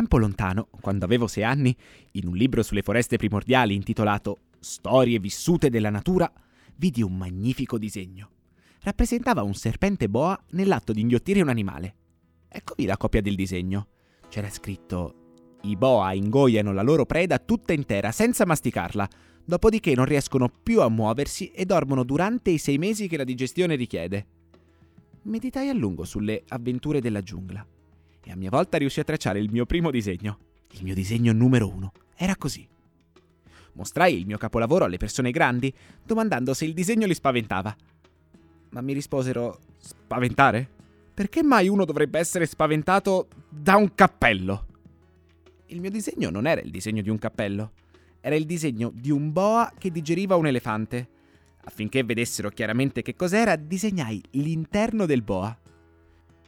tempo lontano, quando avevo sei anni, in un libro sulle foreste primordiali intitolato Storie vissute della natura, vidi un magnifico disegno. Rappresentava un serpente boa nell'atto di inghiottire un animale. Eccovi la copia del disegno. C'era scritto: I boa ingoiano la loro preda tutta intera senza masticarla, dopodiché non riescono più a muoversi e dormono durante i sei mesi che la digestione richiede. Meditai a lungo sulle avventure della giungla e a mia volta riuscì a tracciare il mio primo disegno. Il mio disegno numero uno. Era così. Mostrai il mio capolavoro alle persone grandi, domandando se il disegno li spaventava. Ma mi risposero: Spaventare? Perché mai uno dovrebbe essere spaventato da un cappello? Il mio disegno non era il disegno di un cappello, era il disegno di un boa che digeriva un elefante. Affinché vedessero chiaramente che cos'era, disegnai l'interno del boa.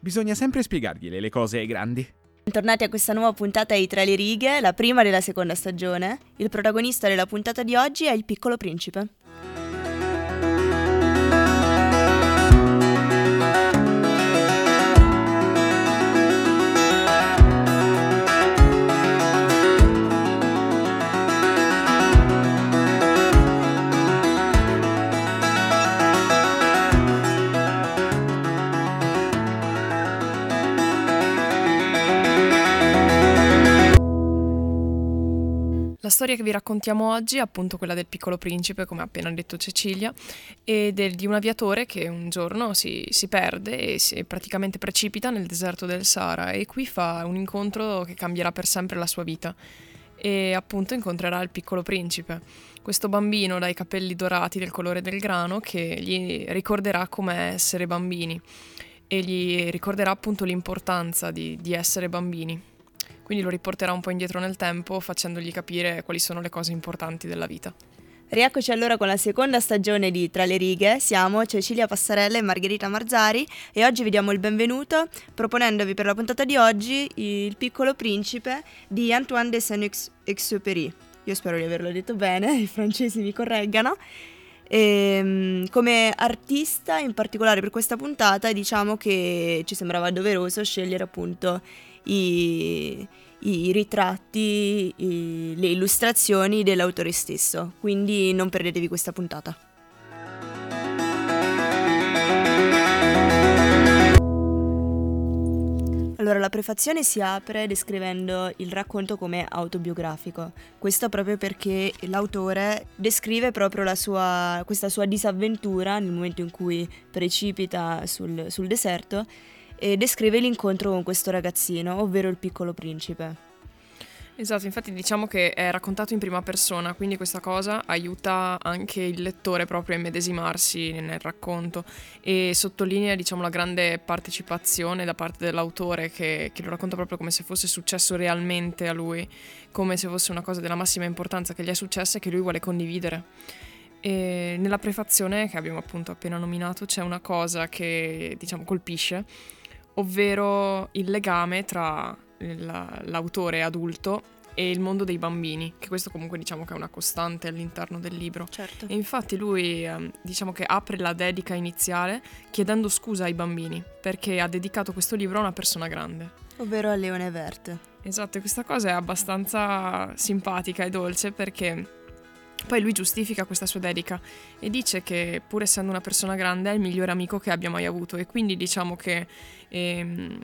Bisogna sempre spiegargliele le cose ai grandi. Bentornati a questa nuova puntata di Tra le righe, la prima della seconda stagione. Il protagonista della puntata di oggi è il piccolo principe. Storia che vi raccontiamo oggi è appunto quella del piccolo principe, come ha appena detto Cecilia, e del, di un aviatore che un giorno si, si perde e si praticamente precipita nel deserto del Sahara e qui fa un incontro che cambierà per sempre la sua vita e appunto incontrerà il piccolo principe, questo bambino dai capelli dorati del colore del grano che gli ricorderà come essere bambini e gli ricorderà appunto l'importanza di, di essere bambini quindi lo riporterà un po' indietro nel tempo facendogli capire quali sono le cose importanti della vita. Rieccoci allora con la seconda stagione di Tra le righe, siamo Cecilia Passarella e Margherita Marzari e oggi vi diamo il benvenuto proponendovi per la puntata di oggi Il piccolo principe di Antoine de Saint-Exupéry. Io spero di averlo detto bene, i francesi mi correggano. E, ehm, come artista in particolare per questa puntata diciamo che ci sembrava doveroso scegliere appunto i, i ritratti, i, le illustrazioni dell'autore stesso, quindi non perdetevi questa puntata. Allora, la prefazione si apre descrivendo il racconto come autobiografico. Questo proprio perché l'autore descrive proprio sua, questa sua disavventura nel momento in cui precipita sul, sul deserto e descrive l'incontro con questo ragazzino, ovvero il piccolo principe. Esatto, infatti diciamo che è raccontato in prima persona, quindi questa cosa aiuta anche il lettore proprio a immedesimarsi nel racconto e sottolinea diciamo la grande partecipazione da parte dell'autore che, che, lo racconta proprio come se fosse successo realmente a lui, come se fosse una cosa della massima importanza che gli è successa e che lui vuole condividere. E nella prefazione che abbiamo appunto appena nominato c'è una cosa che diciamo colpisce ovvero il legame tra la, l'autore adulto e il mondo dei bambini, che questo comunque diciamo che è una costante all'interno del libro. Certo. E infatti lui ehm, diciamo che apre la dedica iniziale chiedendo scusa ai bambini, perché ha dedicato questo libro a una persona grande. Ovvero a Leone Verte. Esatto, e questa cosa è abbastanza simpatica e dolce perché poi lui giustifica questa sua dedica e dice che pur essendo una persona grande è il migliore amico che abbia mai avuto e quindi diciamo che ehm,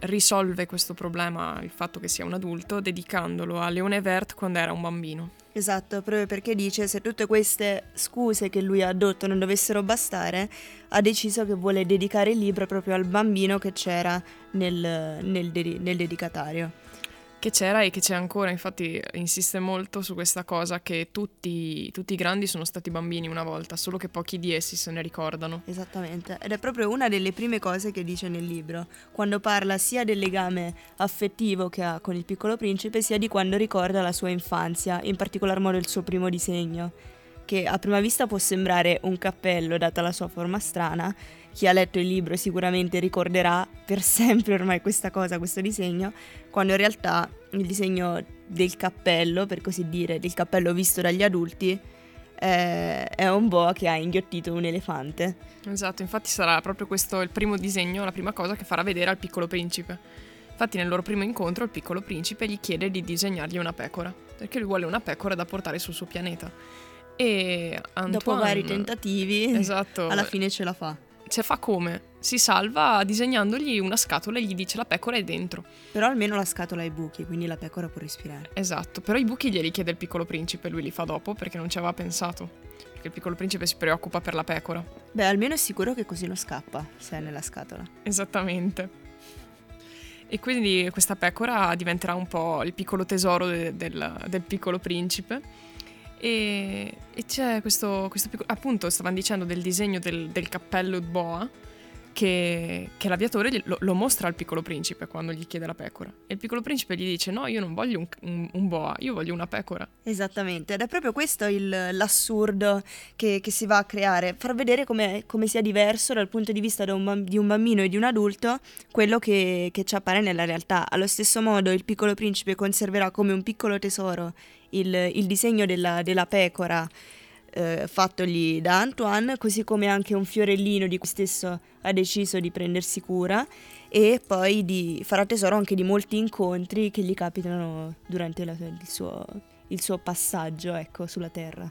risolve questo problema, il fatto che sia un adulto, dedicandolo a Leone Vert quando era un bambino. Esatto, proprio perché dice se tutte queste scuse che lui ha addotto non dovessero bastare, ha deciso che vuole dedicare il libro proprio al bambino che c'era nel, nel, nel dedicatario che c'era e che c'è ancora, infatti insiste molto su questa cosa che tutti, tutti, i grandi sono stati bambini una volta, solo che pochi di essi se ne ricordano. Esattamente, ed è proprio una delle prime cose che dice nel libro, quando parla sia del legame affettivo che ha con il piccolo principe, sia di quando ricorda la sua infanzia, in particolar modo il suo primo disegno, che a prima vista può sembrare un cappello data la sua forma strana, chi ha letto il libro sicuramente ricorderà per sempre ormai questa cosa, questo disegno, quando in realtà il disegno del cappello, per così dire, del cappello visto dagli adulti, eh, è un boa che ha inghiottito un elefante. Esatto, infatti sarà proprio questo il primo disegno, la prima cosa che farà vedere al piccolo principe. Infatti nel loro primo incontro il piccolo principe gli chiede di disegnargli una pecora, perché lui vuole una pecora da portare sul suo pianeta. E Antoine, Dopo vari tentativi, esatto, alla fine ce la fa. Ce fa come? Si salva disegnandogli una scatola e gli dice la pecora è dentro. Però almeno la scatola ha i buchi, quindi la pecora può respirare. Esatto, però i buchi glieli chiede il piccolo principe, lui li fa dopo perché non ci aveva pensato. Perché il piccolo principe si preoccupa per la pecora. Beh, almeno è sicuro che così non scappa, se è nella scatola. Esattamente. E quindi questa pecora diventerà un po' il piccolo tesoro de- del, del piccolo principe. E, e c'è questo, questo piccolo, appunto stavano dicendo del disegno del, del cappello boa che, che l'aviatore lo, lo, mostra al piccolo principe quando gli chiede la pecora. E il piccolo principe gli dice no, io non voglio un, un, un boa, io voglio una pecora. Esattamente, ed è proprio questo il, l'assurdo che, che, si va a creare, far vedere come, come sia diverso dal punto di vista di un bambino e di un adulto quello che, che ci appare nella realtà. Allo stesso modo il piccolo principe conserverà come un piccolo tesoro il, il disegno della, della pecora eh, fattogli da Antoine, così come anche un fiorellino di cui stesso ha deciso di prendersi cura e poi di, farà tesoro anche di molti incontri che gli capitano durante la, il, suo, il suo passaggio ecco, sulla Terra.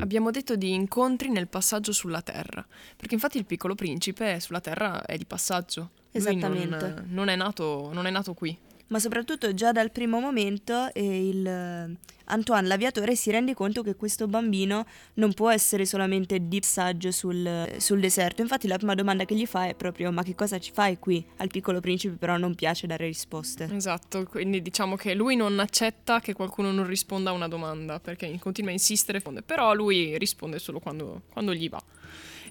Abbiamo detto di incontri nel passaggio sulla Terra, perché infatti il piccolo principe sulla Terra è di passaggio. Esattamente. Non, non, è nato, non è nato qui ma soprattutto già dal primo momento eh, il, eh, Antoine l'aviatore si rende conto che questo bambino non può essere solamente di passaggio sul, sul, deserto. Infatti la prima domanda che gli fa è proprio ma che cosa ci fai qui? Al piccolo principe però non piace dare risposte. Esatto, quindi diciamo che lui non accetta che qualcuno non risponda a una domanda perché continua a insistere, però lui risponde solo quando, quando gli va.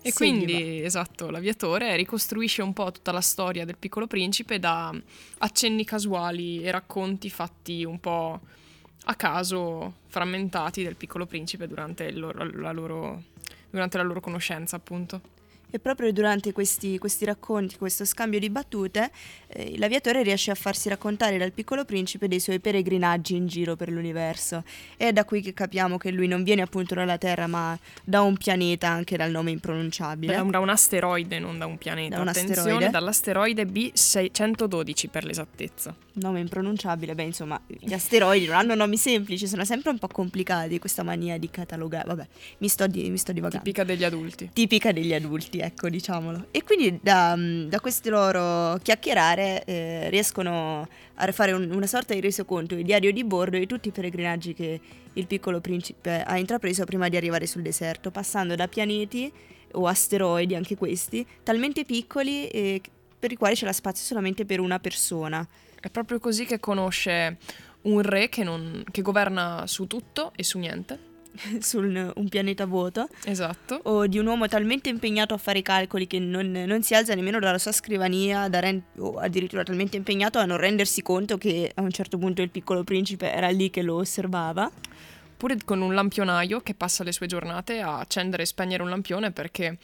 E sì, quindi, esatto, l'aviatore ricostruisce un po' tutta la storia del piccolo principe da accenni casuali e racconti fatti un po' a caso, frammentati del piccolo principe durante, loro, la, loro, durante la loro conoscenza, appunto. E proprio durante questi, questi racconti, questo scambio di battute, eh, l'aviatore riesce a farsi raccontare dal piccolo principe dei suoi peregrinaggi in giro per l'universo. E è da qui che capiamo che lui non viene appunto dalla Terra, ma da un pianeta anche dal nome impronunciabile. Beh, da un asteroide, non da un pianeta. Da un Attenzione, asteroide. dall'asteroide B612 per l'esattezza. Nome impronunciabile, beh insomma, gli asteroidi non hanno nomi semplici, sono sempre un po' complicati, questa mania di catalogare. Vabbè, mi sto, di, mi sto divagando. Tipica degli adulti. Tipica degli adulti, ecco, diciamolo. E quindi da, da queste loro chiacchierare eh, riescono a fare un, una sorta di resoconto, il diario di bordo di tutti i peregrinaggi che il piccolo principe ha intrapreso prima di arrivare sul deserto, passando da pianeti o asteroidi, anche questi, talmente piccoli eh, per i quali c'è la spazio solamente per una persona. È proprio così che conosce un re che, non, che governa su tutto e su niente. su un pianeta vuoto. Esatto. O di un uomo talmente impegnato a fare i calcoli che non, non si alza nemmeno dalla sua scrivania, rend- o addirittura talmente impegnato a non rendersi conto che a un certo punto il piccolo principe era lì che lo osservava. Pure con un lampionaio che passa le sue giornate a accendere e spegnere un lampione perché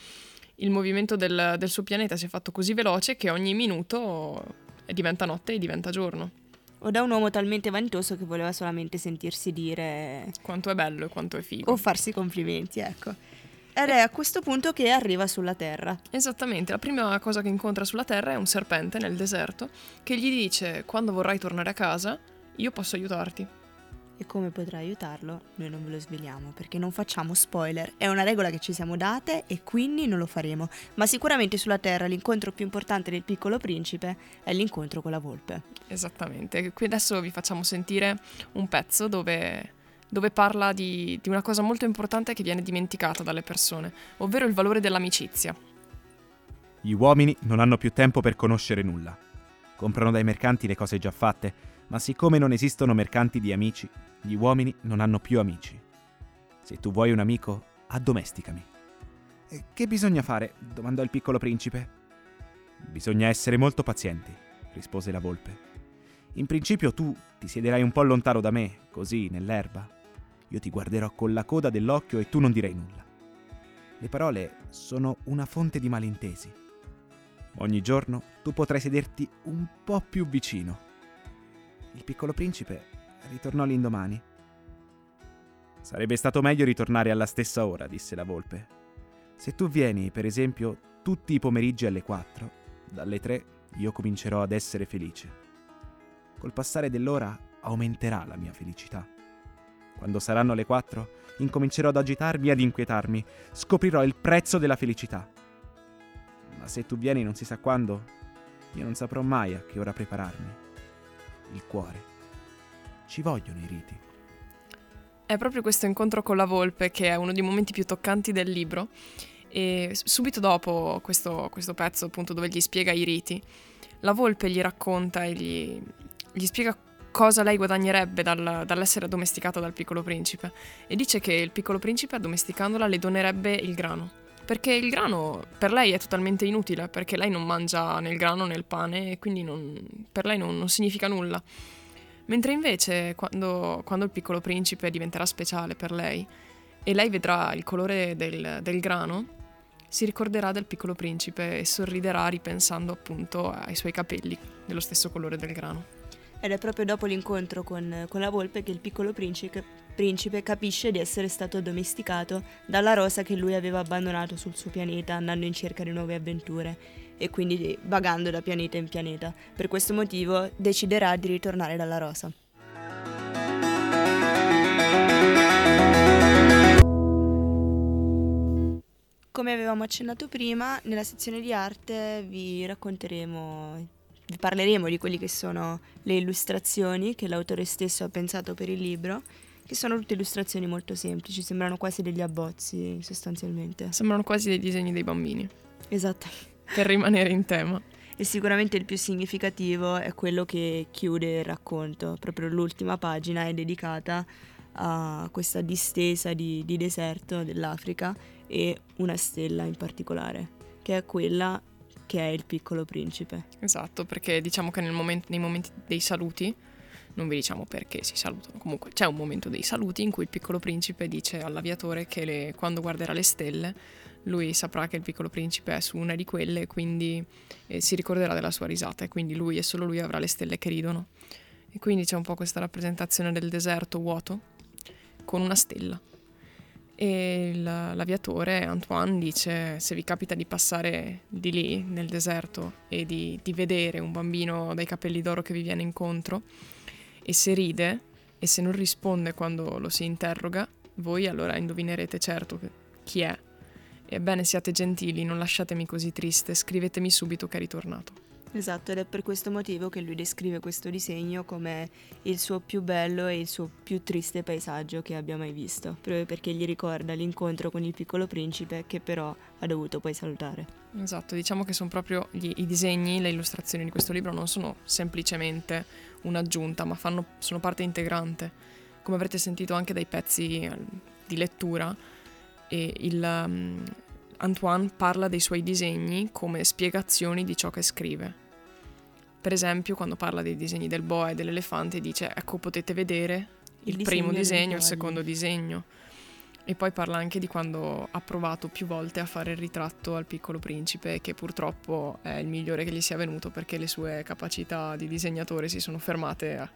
il movimento del, del suo pianeta si è fatto così veloce che ogni minuto diventa notte e diventa giorno. O da un uomo talmente vanitoso che voleva solamente sentirsi dire quanto è bello e quanto è figo. O farsi complimenti, ecco. Ed è a questo punto che arriva sulla Terra. Esattamente, la prima cosa che incontra sulla Terra è un serpente nel deserto che gli dice quando vorrai tornare a casa io posso aiutarti e come potrà aiutarlo noi non ve lo sveliamo perché non facciamo spoiler, è una regola che ci siamo date e quindi non lo faremo, ma sicuramente sulla Terra l'incontro più importante del piccolo principe è l'incontro con la volpe. Esattamente, qui adesso vi facciamo sentire un pezzo dove, dove parla di, di una cosa molto importante che viene dimenticata dalle persone, ovvero il valore dell'amicizia. Gli uomini non hanno più tempo per conoscere nulla. Comprano dai mercanti le cose già fatte, ma siccome non esistono mercanti di amici, gli uomini non hanno più amici. Se tu vuoi un amico, addomesticami. Che bisogna fare? domandò il piccolo principe. Bisogna essere molto pazienti, rispose la volpe. In principio tu ti siederai un po' lontano da me, così, nell'erba. Io ti guarderò con la coda dell'occhio e tu non direi nulla. Le parole sono una fonte di malintesi. Ogni giorno tu potrai sederti un po' più vicino. Il piccolo principe ritornò l'indomani. Sarebbe stato meglio ritornare alla stessa ora, disse la volpe. Se tu vieni, per esempio, tutti i pomeriggi alle 4, dalle 3 io comincerò ad essere felice. Col passare dell'ora aumenterà la mia felicità. Quando saranno le 4, incomincerò ad agitarmi e ad inquietarmi, scoprirò il prezzo della felicità. Ma se tu vieni non si sa quando, io non saprò mai a che ora prepararmi. Il cuore. Ci vogliono i riti. È proprio questo incontro con la volpe che è uno dei momenti più toccanti del libro e subito dopo questo, questo pezzo appunto dove gli spiega i riti, la volpe gli racconta e gli, gli spiega cosa lei guadagnerebbe dal, dall'essere addomesticata dal piccolo principe e dice che il piccolo principe addomesticandola le donerebbe il grano. Perché il grano per lei è totalmente inutile, perché lei non mangia né il grano né il pane e quindi non, per lei non, non, significa nulla. Mentre invece quando, quando, il piccolo principe diventerà speciale per lei e lei vedrà il colore del, del grano, si ricorderà del piccolo principe e sorriderà ripensando appunto ai suoi capelli dello stesso colore del grano. Ed è proprio dopo l'incontro con, con la volpe che il piccolo principe, principe, capisce di essere stato addomesticato dalla rosa che lui aveva abbandonato sul suo pianeta andando in cerca di nuove avventure e quindi vagando da pianeta in pianeta. Per questo motivo deciderà di ritornare dalla rosa. Come avevamo accennato prima, nella sezione di arte vi racconteremo vi parleremo di quelle che sono le illustrazioni che l'autore stesso ha pensato per il libro, che sono tutte illustrazioni molto semplici, sembrano quasi degli abbozzi sostanzialmente. Sembrano quasi dei disegni dei bambini. Esatto. Per rimanere in tema. E sicuramente il più significativo è quello che chiude il racconto, proprio l'ultima pagina è dedicata a questa distesa di, di deserto dell'Africa e una stella in particolare, che è quella che è il piccolo principe. Esatto, perché diciamo che momento, nei momenti dei saluti, non vi diciamo perché si salutano, comunque c'è un momento dei saluti in cui il piccolo principe dice all'aviatore che le, quando guarderà le stelle lui saprà che il piccolo principe è su una di quelle quindi eh, si ricorderà della sua risata e quindi lui e solo lui avrà le stelle che ridono. E quindi c'è un po' questa rappresentazione del deserto vuoto con una stella e l'aviatore Antoine dice se vi capita di passare di lì nel deserto e di, di, vedere un bambino dai capelli d'oro che vi viene incontro e se ride e se non risponde quando lo si interroga, voi allora indovinerete certo chi è. Ebbene siate gentili, non lasciatemi così triste, scrivetemi subito che è ritornato. Esatto, ed è per questo motivo che lui descrive questo disegno come il suo più bello e il suo più triste paesaggio che abbia mai visto, proprio perché gli ricorda l'incontro con il piccolo principe che però ha dovuto poi salutare. Esatto, diciamo che sono proprio gli, i disegni, le illustrazioni di questo libro non sono semplicemente un'aggiunta, ma fanno, sono parte integrante. Come avrete sentito anche dai pezzi eh, di lettura, il, um, Antoine parla dei suoi disegni come spiegazioni di ciò che scrive. Per esempio, quando parla dei disegni del boa e dell'elefante, dice: Ecco, potete vedere il, il primo disegno, il secondo disegno. E poi parla anche di quando ha provato più volte a fare il ritratto al piccolo principe, che purtroppo è il migliore che gli sia venuto perché le sue capacità di disegnatore si sono fermate a,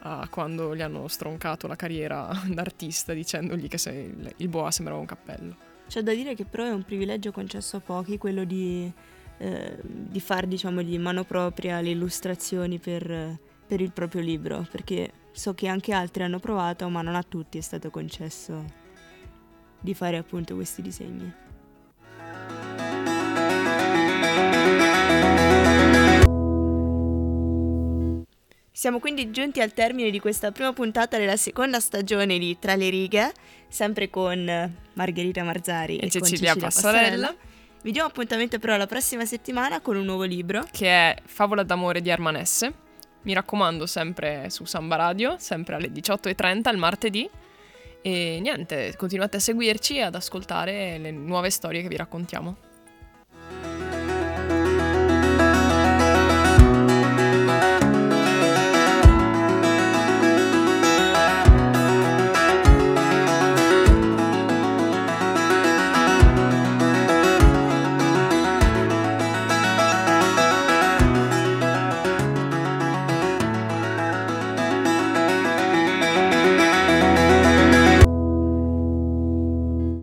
a quando gli hanno stroncato la carriera d'artista dicendogli che il, il boa sembrava un cappello. C'è da dire che però è un privilegio concesso a pochi quello di, eh, di fare diciamo di mano propria le illustrazioni per, per il proprio libro, perché so che anche altri hanno provato, ma non a tutti è stato concesso di fare appunto questi disegni. Siamo quindi giunti al termine di questa prima puntata della seconda stagione di Tra le righe, sempre con Margherita Marzari e, e Cecilia, Cecilia Passarella. Passarella. Vi diamo appuntamento però la prossima settimana con un nuovo libro. Che è Favola d'amore di Armanesse. Mi raccomando, sempre su Samba Radio, sempre alle 18.30 il martedì. E niente, continuate a seguirci e ad ascoltare le nuove storie che vi raccontiamo.